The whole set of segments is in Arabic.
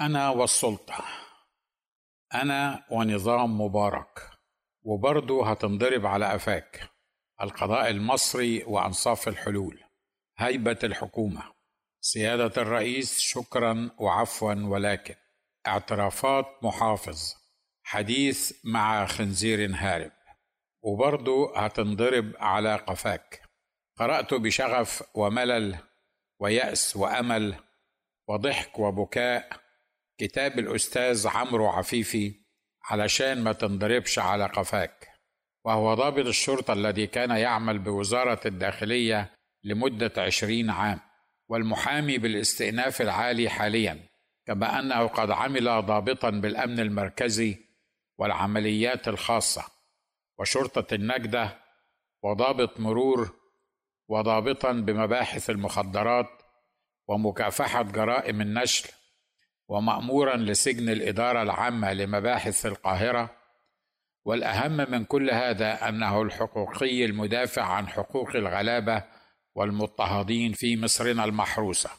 أنا والسلطة. أنا ونظام مبارك. وبرضه هتنضرب على قفاك. القضاء المصري وأنصاف الحلول. هيبة الحكومة. سيادة الرئيس شكرا وعفوا ولكن. اعترافات محافظ. حديث مع خنزير هارب. وبرضه هتنضرب على قفاك. قرأت بشغف وملل ويأس وأمل وضحك وبكاء. كتاب الأستاذ عمرو عفيفي علشان ما تنضربش على قفاك وهو ضابط الشرطة الذي كان يعمل بوزارة الداخلية لمدة عشرين عام والمحامي بالاستئناف العالي حاليا كما أنه قد عمل ضابطا بالأمن المركزي والعمليات الخاصة وشرطة النجدة وضابط مرور وضابطا بمباحث المخدرات ومكافحة جرائم النشل ومأمورا لسجن الإدارة العامة لمباحث القاهرة. والأهم من كل هذا أنه الحقوقي المدافع عن حقوق الغلابة والمضطهدين في مصرنا المحروسة.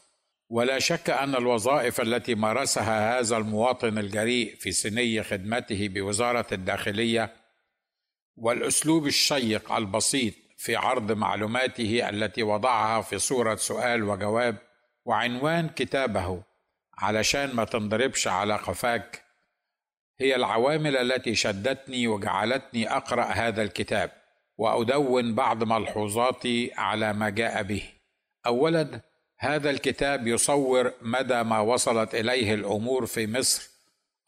ولا شك أن الوظائف التي مارسها هذا المواطن الجريء في سني خدمته بوزارة الداخلية والأسلوب الشيق البسيط في عرض معلوماته التي وضعها في صورة سؤال وجواب وعنوان كتابه علشان ما تنضربش على قفاك هي العوامل التي شدتني وجعلتني أقرأ هذا الكتاب وأدون بعض ملحوظاتي على ما جاء به. اولا هذا الكتاب يصور مدى ما وصلت إليه الأمور في مصر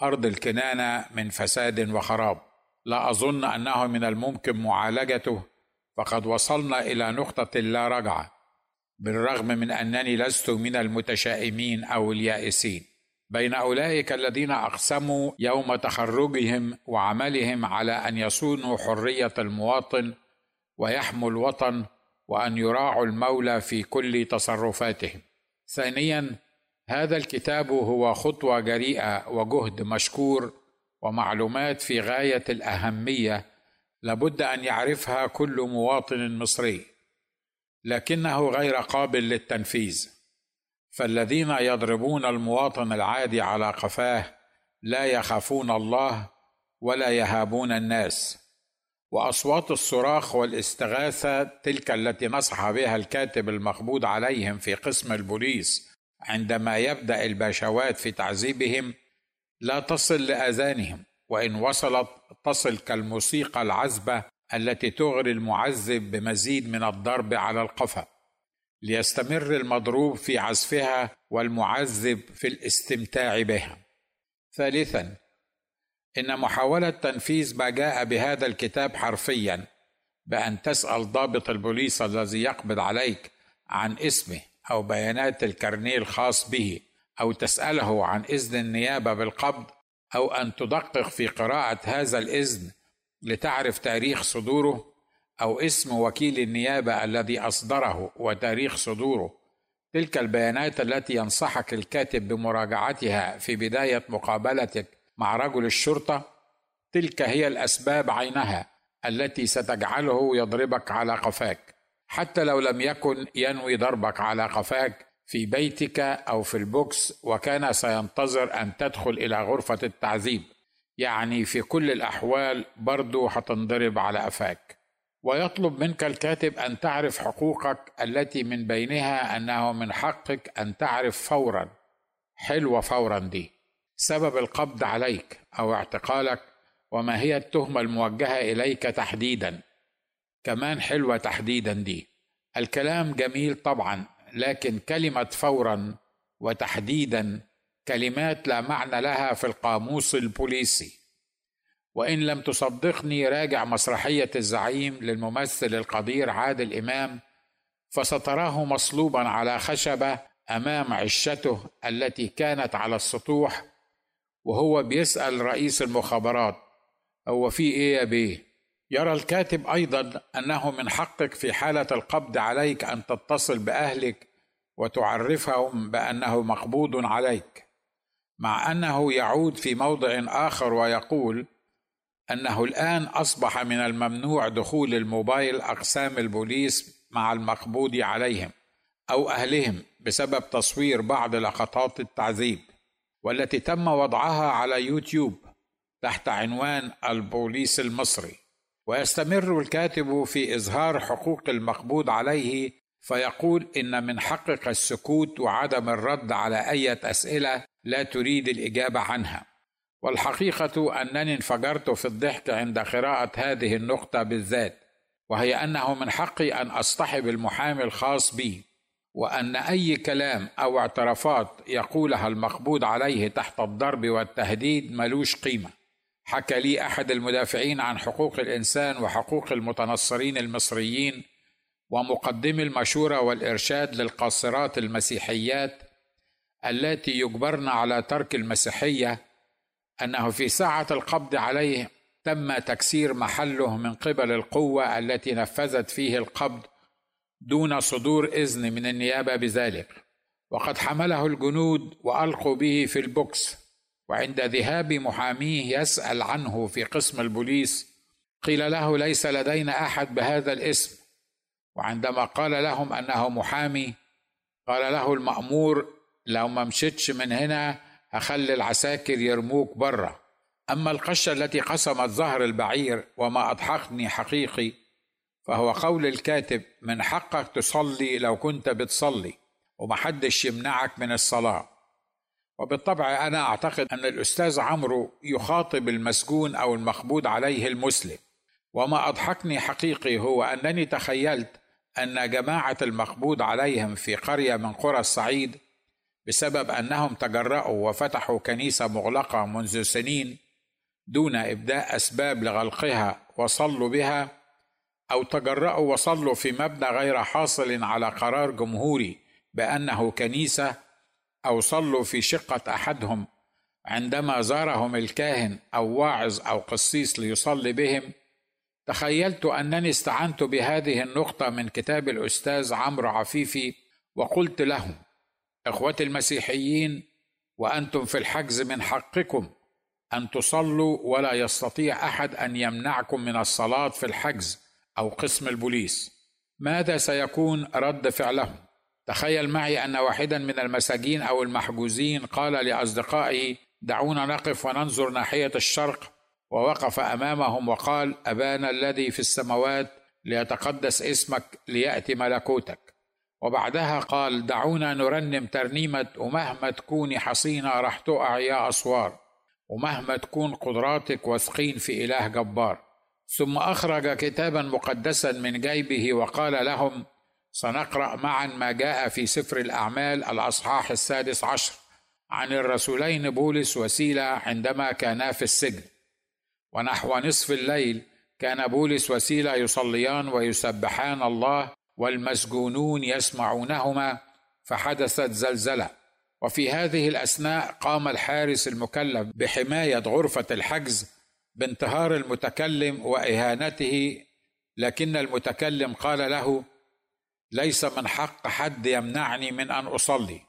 أرض الكنانة من فساد وخراب. لا أظن أنه من الممكن معالجته فقد وصلنا إلى نقطة لا رجعة. بالرغم من أنني لست من المتشائمين أو اليائسين. بين أولئك الذين أقسموا يوم تخرجهم وعملهم على أن يصونوا حرية المواطن ويحموا الوطن وأن يراعوا المولى في كل تصرفاتهم. ثانيا هذا الكتاب هو خطوة جريئة وجهد مشكور ومعلومات في غاية الأهمية لابد أن يعرفها كل مواطن مصري. لكنه غير قابل للتنفيذ. فالذين يضربون المواطن العادي على قفاه لا يخافون الله ولا يهابون الناس. وأصوات الصراخ والاستغاثة تلك التي نصح بها الكاتب المقبوض عليهم في قسم البوليس عندما يبدأ الباشوات في تعذيبهم لا تصل لأذانهم وإن وصلت تصل كالموسيقى العذبة التي تغري المعذب بمزيد من الضرب على القفا ليستمر المضروب في عزفها والمعذب في الاستمتاع بها. ثالثا إن محاولة تنفيذ ما جاء بهذا الكتاب حرفيا بأن تسأل ضابط البوليس الذي يقبض عليك عن اسمه أو بيانات الكارنيه الخاص به أو تسأله عن إذن النيابة بالقبض أو أن تدقق في قراءة هذا الإذن لتعرف تاريخ صدوره أو اسم وكيل النيابة الذي أصدره وتاريخ صدوره. تلك البيانات التي ينصحك الكاتب بمراجعتها في بداية مقابلتك مع رجل الشرطة. تلك هي الأسباب عينها التي ستجعله يضربك على قفاك. حتى لو لم يكن ينوي ضربك على قفاك في بيتك أو في البوكس وكان سينتظر أن تدخل إلى غرفة التعذيب. يعني في كل الأحوال برضو هتنضرب على قفاك. ويطلب منك الكاتب أن تعرف حقوقك التي من بينها أنه من حقك أن تعرف فورا. حلوة فورا دي. سبب القبض عليك أو اعتقالك وما هي التهمة الموجهة إليك تحديدا. كمان حلوة تحديدا دي. الكلام جميل طبعا لكن كلمة فورا وتحديدا كلمات لا معنى لها في القاموس البوليسي. وإن لم تصدقني راجع مسرحية الزعيم للممثل القدير عادل إمام فستراه مصلوبا على خشبة أمام عشته التي كانت على السطوح وهو بيسأل رئيس المخابرات هو في إيه يا بيه؟ يرى الكاتب أيضا أنه من حقك في حالة القبض عليك أن تتصل بأهلك وتعرفهم بأنه مقبوض عليك. مع أنه يعود في موضع آخر ويقول أنه الآن أصبح من الممنوع دخول الموبايل أقسام البوليس مع المقبوض عليهم أو أهلهم بسبب تصوير بعض لقطات التعذيب والتي تم وضعها على يوتيوب تحت عنوان البوليس المصري. ويستمر الكاتب في إظهار حقوق المقبوض عليه فيقول إن من حقك السكوت وعدم الرد على أي أسئلة لا تريد الإجابة عنها. والحقيقة أنني انفجرت في الضحك عند قراءة هذه النقطة بالذات وهي أنه من حقي أن أصطحب المحامي الخاص بي وأن أي كلام أو اعترافات يقولها المقبوض عليه تحت الضرب والتهديد ملوش قيمة. حكى لي أحد المدافعين عن حقوق الإنسان وحقوق المتنصرين المصريين ومقدمي المشورة والإرشاد للقاصرات المسيحيات التي يجبرن على ترك المسيحية أنه في ساعة القبض عليه تم تكسير محله من قبل القوة التي نفذت فيه القبض دون صدور إذن من النيابة بذلك. وقد حمله الجنود وألقوا به في البوكس وعند ذهاب محاميه يسأل عنه في قسم البوليس قيل له ليس لدينا أحد بهذا الاسم. وعندما قال لهم أنه محامي قال له المأمور لو ما مشيتش من هنا هخلي العساكر يرموك بره أما القشه التي قسمت ظهر البعير وما أضحكني حقيقي فهو قول الكاتب من حقك تصلي لو كنت بتصلي ومحدش يمنعك من الصلاة. وبالطبع أنا أعتقد أن الأستاذ عمرو يخاطب المسجون أو المقبوض عليه المسلم. وما أضحكني حقيقي هو أنني تخيلت أن جماعة المقبوض عليهم في قرية من قرى الصعيد بسبب أنهم تجرأوا وفتحوا كنيسة مغلقة منذ سنين دون إبداء أسباب لغلقها وصلوا بها أو تجرأوا وصلوا في مبنى غير حاصل على قرار جمهوري بأنه كنيسة أو صلوا في شقة أحدهم عندما زارهم الكاهن أو واعظ أو قسيس ليصلي بهم. تخيلت أنني استعنت بهذه النقطة من كتاب الأستاذ عمرو عفيفي وقلت لهم اخوتي المسيحيين وأنتم في الحجز من حقكم أن تصلوا ولا يستطيع أحد أن يمنعكم من الصلاة في الحجز أو قسم البوليس. ماذا سيكون رد فعلهم؟ تخيل معي أن واحدا من المساجين أو المحجوزين قال لأصدقائه دعونا نقف وننظر ناحية الشرق. ووقف أمامهم وقال أبانا الذي في السماوات ليتقدس اسمك ليأتي ملكوتك. وبعدها قال دعونا نرنم ترنيمة ومهما تكوني حصينة راح تقع يا أسوار ومهما تكون قدراتك واثقين في إله جبار. ثم أخرج كتابا مقدسا من جيبه وقال لهم سنقرأ معا ما جاء في سفر الأعمال الأصحاح السادس عشر عن الرسولين بولس وسيله عندما كانا في السجن ونحو نصف الليل كان بولس وسيله يصليان ويسبحان الله والمسجونون يسمعونهما فحدثت زلزلة. وفي هذه الأثناء قام الحارس المكلف بحماية غرفة الحجز بانتهار المتكلم وإهانته لكن المتكلم قال له ليس من حق حد يمنعني من أن أصلي.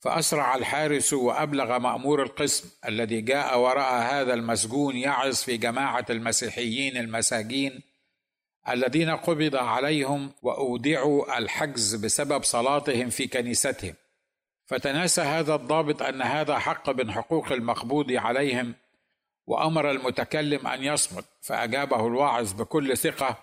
فأسرع الحارس وأبلغ مأمور القسم الذي جاء وراء هذا المسجون يعظ في جماعة المسيحيين المساجين الذين قبض عليهم وأودعوا الحجز بسبب صلاتهم في كنيستهم. فتناسى هذا الضابط أن هذا حق من حقوق المقبوض عليهم وأمر المتكلم أن يصمت فأجابه الواعظ بكل ثقة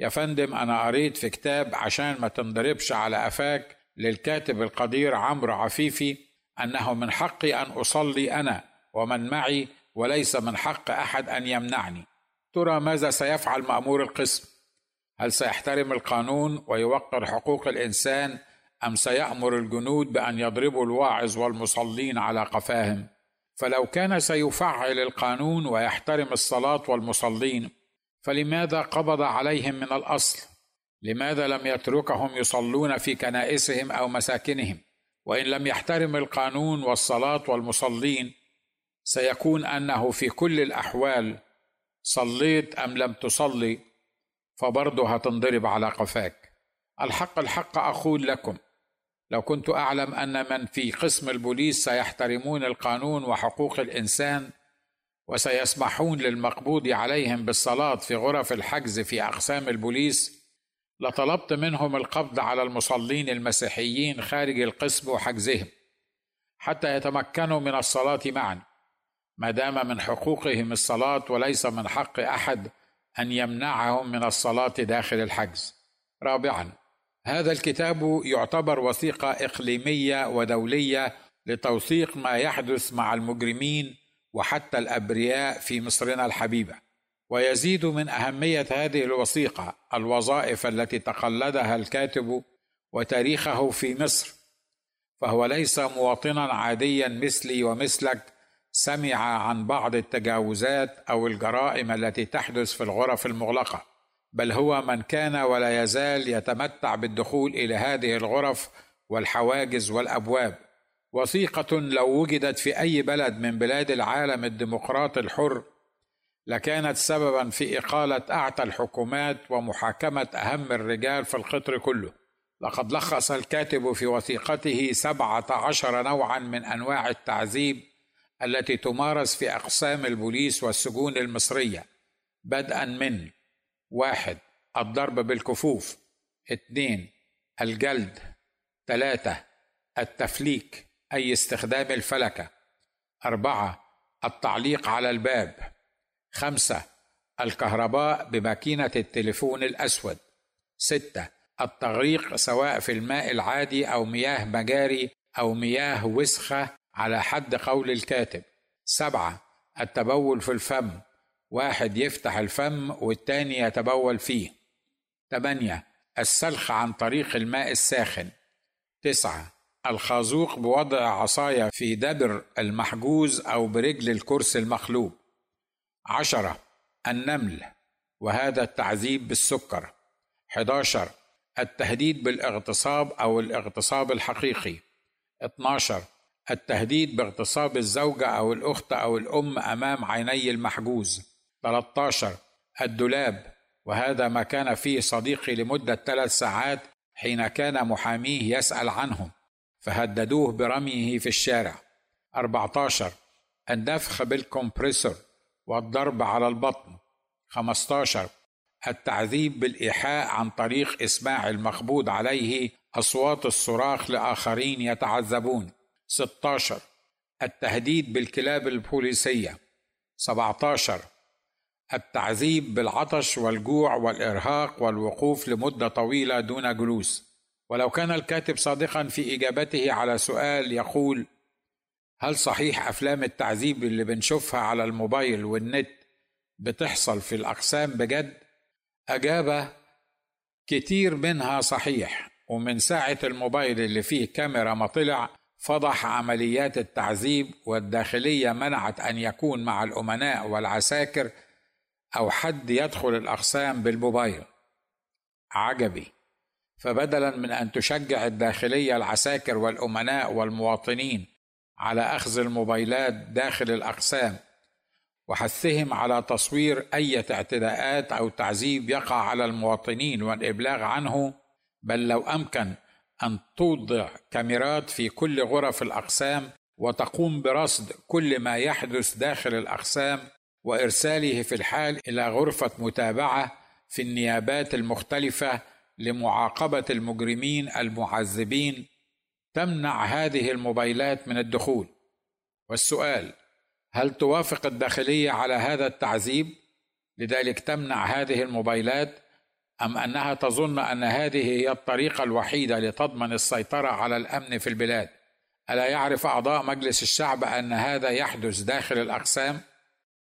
يا فندم أنا قريت في كتاب عشان ما تنضربش على قفاك للكاتب القدير عمرو عفيفي أنه من حقي أن أصلي أنا ومن معي وليس من حق أحد أن يمنعني. ترى ماذا سيفعل مأمور القسم؟ هل سيحترم القانون ويوقر حقوق الإنسان أم سيأمر الجنود بأن يضربوا الواعظ والمصلين على قفاهم؟ فلو كان سيفعل القانون ويحترم الصلاة والمصلين فلماذا قبض عليهم من الأصل؟ لماذا لم يتركهم يصلون في كنائسهم أو مساكنهم؟ وإن لم يحترم القانون والصلاة والمصلين سيكون أنه في كل الأحوال صليت أم لم تصلي؟ فبرضه هتنضرب على قفاك. الحق الحق أقول لكم لو كنت أعلم أن من في قسم البوليس سيحترمون القانون وحقوق الإنسان وسيسمحون للمقبوض عليهم بالصلاة في غرف الحجز في أقسام البوليس لطلبت منهم القبض على المصلين المسيحيين خارج القسم وحجزهم حتى يتمكنوا من الصلاة معا. ما دام من حقوقهم الصلاة وليس من حق أحد أن يمنعهم من الصلاة داخل الحجز. رابعا هذا الكتاب يعتبر وثيقة إقليمية ودولية لتوثيق ما يحدث مع المجرمين وحتى الأبرياء في مصرنا الحبيبة. ويزيد من أهمية هذه الوثيقة الوظائف التي تقلدها الكاتب وتاريخه في مصر فهو ليس مواطنا عاديا مثلي ومثلك سمع عن بعض التجاوزات أو الجرائم التي تحدث في الغرف المغلقة بل هو من كان ولا يزال يتمتع بالدخول إلى هذه الغرف والحواجز والأبواب. وثيقة لو وجدت في أي بلد من بلاد العالم الديمقراطي الحر لكانت سببا في إقالة أعتى الحكومات ومحاكمة أهم الرجال في القطر كله. لقد لخص الكاتب في وثيقته سبعة عشر نوعا من أنواع التعذيب التي تمارس في أقسام البوليس والسجون المصرية. بدءا من واحد الضرب بالكفوف. اثنين الجلد. ثلاثة التفليك أي استخدام الفلكة. أربعة التعليق على الباب. خمسة الكهرباء بماكينة التليفون الأسود. ستة التغريق سواء في الماء العادي أو مياه مجاري أو مياه وسخة على حد قول الكاتب. سبعة التبول في الفم. واحد يفتح الفم والتاني يتبول فيه. ثمانية السلخ عن طريق الماء الساخن. تسعة الخازوق بوضع عصاية في دبر المحجوز أو برجل الكرسي المخلوب. عشرة النمل وهذا التعذيب بالسكر. 11 التهديد بالإغتصاب أو الاغتصاب الحقيقي. 12 التهديد باغتصاب الزوجة أو الأخت أو الأم أمام عيني المحجوز. 13 الدولاب. وهذا ما كان فيه صديقي لمدة ثلاث ساعات حين كان محاميه يسأل عنه فهددوه برميه في الشارع. 14 النفخ بالكمبريسور والضرب على البطن. 15 التعذيب بالإيحاء عن طريق إسماع المقبوض عليه أصوات الصراخ لآخرين يتعذبون. 16 التهديد بالكلاب البوليسية. 17 التعذيب بالعطش والجوع والإرهاق والوقوف لمدة طويلة دون جلوس. ولو كان الكاتب صادقا في إجابته على سؤال يقول هل صحيح أفلام التعذيب اللي بنشوفها على الموبايل والنت بتحصل في الأقسام بجد؟ أجاب كتير منها صحيح. ومن ساعة الموبايل اللي فيه كاميرا ما طلع فضح عمليات التعذيب والداخلية منعت أن يكون مع الأمناء والعساكر أو حد يدخل الأقسام بالموبايل. عجبي. فبدلا من أن تشجع الداخلية العساكر والأمناء والمواطنين على أخذ الموبايلات داخل الأقسام وحثهم على تصوير أي اعتداءات أو تعذيب يقع على المواطنين والإبلاغ عنه بل لو أمكن أن توضع كاميرات في كل غرف الأقسام وتقوم برصد كل ما يحدث داخل الأقسام وإرساله في الحال إلى غرفة متابعة في النيابات المختلفة لمعاقبة المجرمين المعذبين تمنع هذه الموبايلات من الدخول. والسؤال هل توافق الداخلية على هذا التعذيب؟ لذلك تمنع هذه الموبايلات أم أنها تظن أن هذه هي الطريقة الوحيدة لتضمن السيطرة على الأمن في البلاد؟ ألا يعرف أعضاء مجلس الشعب أن هذا يحدث داخل الأقسام؟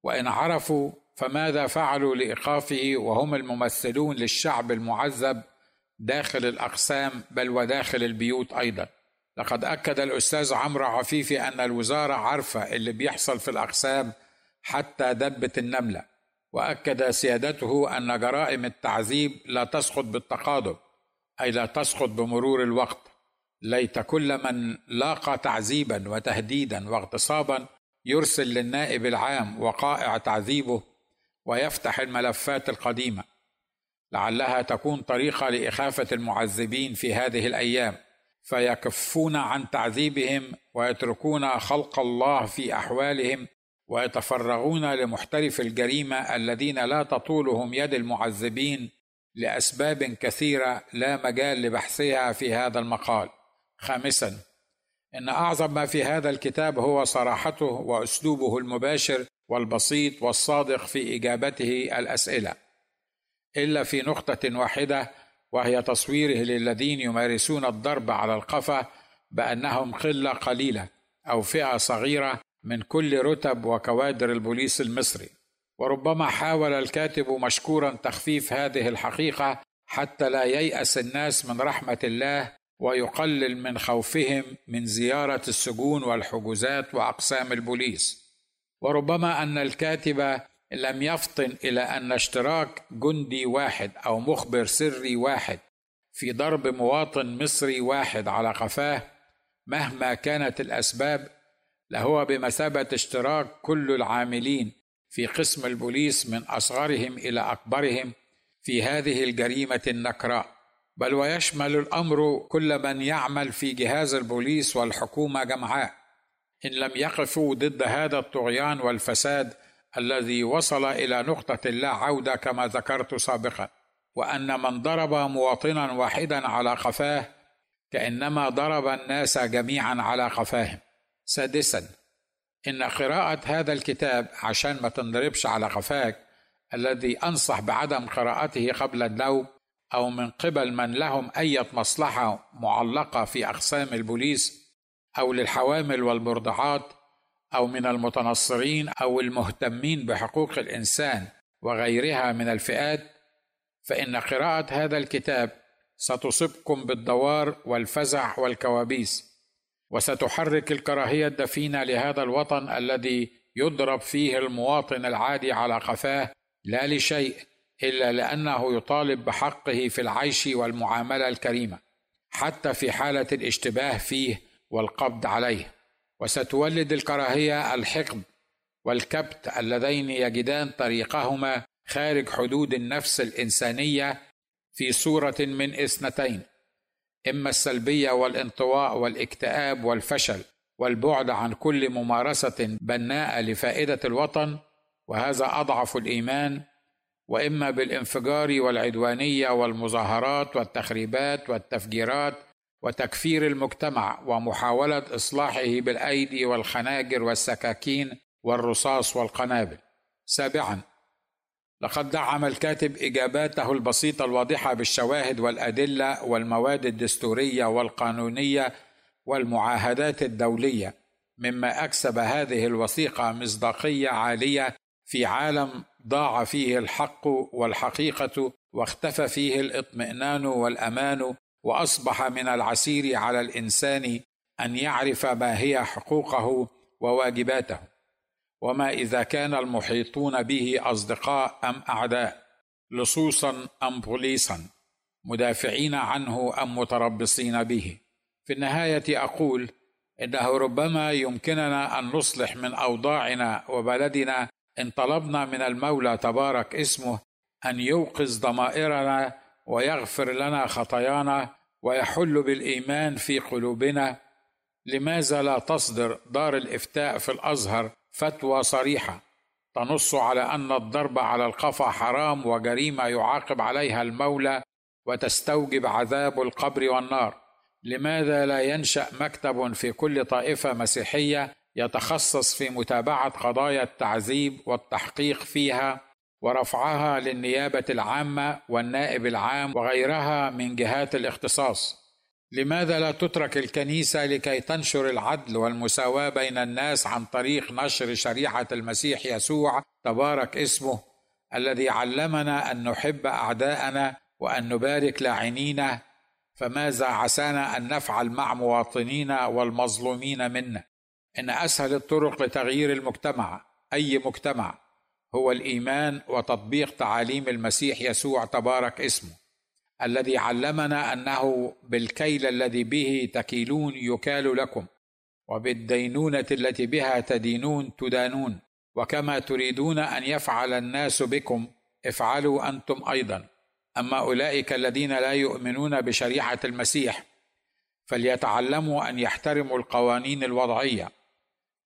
وإن عرفوا فماذا فعلوا لإيقافه وهم الممثلون للشعب المعذب داخل الأقسام بل وداخل البيوت أيضا؟ لقد أكد الأستاذ عمرو عفيفي أن الوزارة عارفة اللي بيحصل في الأقسام حتى دبة النملة. وأكد سيادته أن جرائم التعذيب لا تسقط بالتقادم أي لا تسقط بمرور الوقت. ليت كل من لاقى تعذيبا وتهديدا واغتصابا يرسل للنائب العام وقائع تعذيبه ويفتح الملفات القديمة. لعلها تكون طريقة لإخافة المعذبين في هذه الأيام فيكفون عن تعذيبهم ويتركون خلق الله في أحوالهم ويتفرغون لمحترف الجريمة الذين لا تطولهم يد المعذبين لأسباب كثيرة لا مجال لبحثها في هذا المقال. خامسا إن أعظم ما في هذا الكتاب هو صراحته وأسلوبه المباشر والبسيط والصادق في إجابته الأسئلة. إلا في نقطة واحدة وهي تصويره للذين يمارسون الضرب على القفا بأنهم قلة قليلة أو فئة صغيرة من كل رتب وكوادر البوليس المصري. وربما حاول الكاتب مشكورا تخفيف هذه الحقيقة حتى لا ييأس الناس من رحمة الله ويقلل من خوفهم من زيارة السجون والحجوزات وأقسام البوليس. وربما أن الكاتب لم يفطن إلى أن اشتراك جندي واحد أو مخبر سري واحد في ضرب مواطن مصري واحد على قفاه مهما كانت الأسباب لهو بمثابة اشتراك كل العاملين في قسم البوليس من أصغرهم إلى أكبرهم في هذه الجريمة النكراء. بل ويشمل الأمر كل من يعمل في جهاز البوليس والحكومة جمعاء. إن لم يقفوا ضد هذا الطغيان والفساد الذي وصل إلى نقطة لا عوده كما ذكرت سابقا وأن من ضرب مواطنا واحدا على قفاه كإنما ضرب الناس جميعا على قفاهم سادسا إن قراءة هذا الكتاب عشان ما تنضربش على قفاك الذي أنصح بعدم قراءته قبل النوم أو من قبل من لهم أي مصلحة معلقة في أقسام البوليس أو للحوامل والمرضعات أو من المتنصرين أو المهتمين بحقوق الإنسان وغيرها من الفئات فإن قراءة هذا الكتاب ستصبكم بالدوار والفزع والكوابيس. وستحرك الكراهية الدفينة لهذا الوطن الذي يضرب فيه المواطن العادي على قفاه لا لشيء إلا لأنه يطالب بحقه في العيش والمعاملة الكريمة حتى في حالة الاشتباه فيه والقبض عليه. وستولد الكراهية الحقد والكبت اللذين يجدان طريقهما خارج حدود النفس الإنسانية في صورة من إثنتين. إما السلبية والانطواء والاكتئاب والفشل والبعد عن كل ممارسة بناءة لفائدة الوطن وهذا أضعف الإيمان وإما بالانفجار والعدوانية والمظاهرات والتخريبات والتفجيرات وتكفير المجتمع ومحاولة إصلاحه بالأيدي والخناجر والسكاكين والرصاص والقنابل. سابعا لقد دعم الكاتب إجاباته البسيطة الواضحة بالشواهد والأدلة والمواد الدستورية والقانونية والمعاهدات الدولية مما أكسب هذه الوثيقة مصداقية عالية في عالم ضاع فيه الحق والحقيقة واختفى فيه الاطمئنان والأمان وأصبح من العسير على الإنسان أن يعرف ما هي حقوقه وواجباته. وما إذا كان المحيطون به أصدقاء أم أعداء لصوصا أم بوليسا مدافعين عنه أم متربصين به. في النهاية أقول إنه ربما يمكننا أن نصلح من أوضاعنا وبلدنا إن طلبنا من المولى تبارك اسمه أن يوقظ ضمائرنا ويغفر لنا خطايانا ويحل بالإيمان في قلوبنا. لماذا لا تصدر دار الإفتاء في الأزهر فتوى صريحة تنص على أن الضرب على القفا حرام وجريمة يعاقب عليها المولى وتستوجب عذاب القبر والنار. لماذا لا ينشأ مكتب في كل طائفة مسيحية يتخصص في متابعة قضايا التعذيب والتحقيق فيها ورفعها للنيابة العامة والنائب العام وغيرها من جهات الاختصاص؟ لماذا لا تترك الكنيسة لكي تنشر العدل والمساواة بين الناس عن طريق نشر شريعة المسيح يسوع تبارك اسمه الذي علمنا أن نحب أعداءنا وأن نبارك لاعنينا؟ فماذا عسانا أن نفعل مع مواطنينا والمظلومين منا؟ إن أسهل الطرق لتغيير المجتمع أي مجتمع هو الإيمان وتطبيق تعاليم المسيح يسوع تبارك اسمه. الذي علمنا أنه بالكيل الذي به تكيلون يكال لكم وبالدينونة التي بها تدينون تدانون وكما تريدون أن يفعل الناس بكم افعلوا أنتم أيضا. أما أولئك الذين لا يؤمنون بشريعة المسيح فليتعلموا أن يحترموا القوانين الوضعية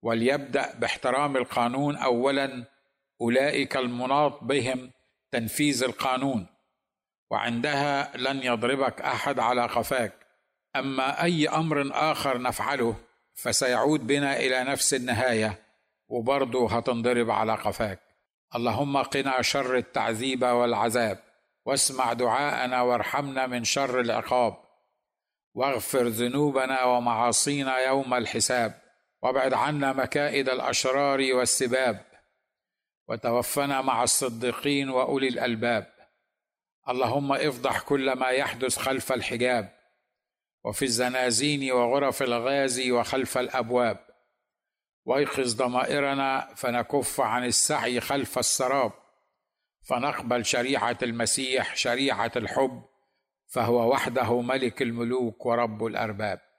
وليبدأ باحترام القانون اولا أولئك المناط بهم تنفيذ القانون. وعندها لن يضربك أحد على قفاك أما أي أمر آخر نفعله فسيعود بنا إلى نفس النهاية وبرضه هتنضرب على قفاك اللهم قنا شر التعذيب والعذاب واسمع دعاءنا وارحمنا من شر العقاب. واغفر ذنوبنا ومعاصينا يوم الحساب وابعد عنا مكائد الأشرار والسباب. وتوفنا مع الصديقين وأولي الألباب. اللهم افضح كل ما يحدث خلف الحجاب وفي الزنازين وغرف الغاز وخلف الأبواب. وأيقظ ضمائرنا فنكف عن السعي خلف السراب. فنقبل شريعة المسيح شريعة الحب فهو وحده ملك الملوك ورب الأرباب.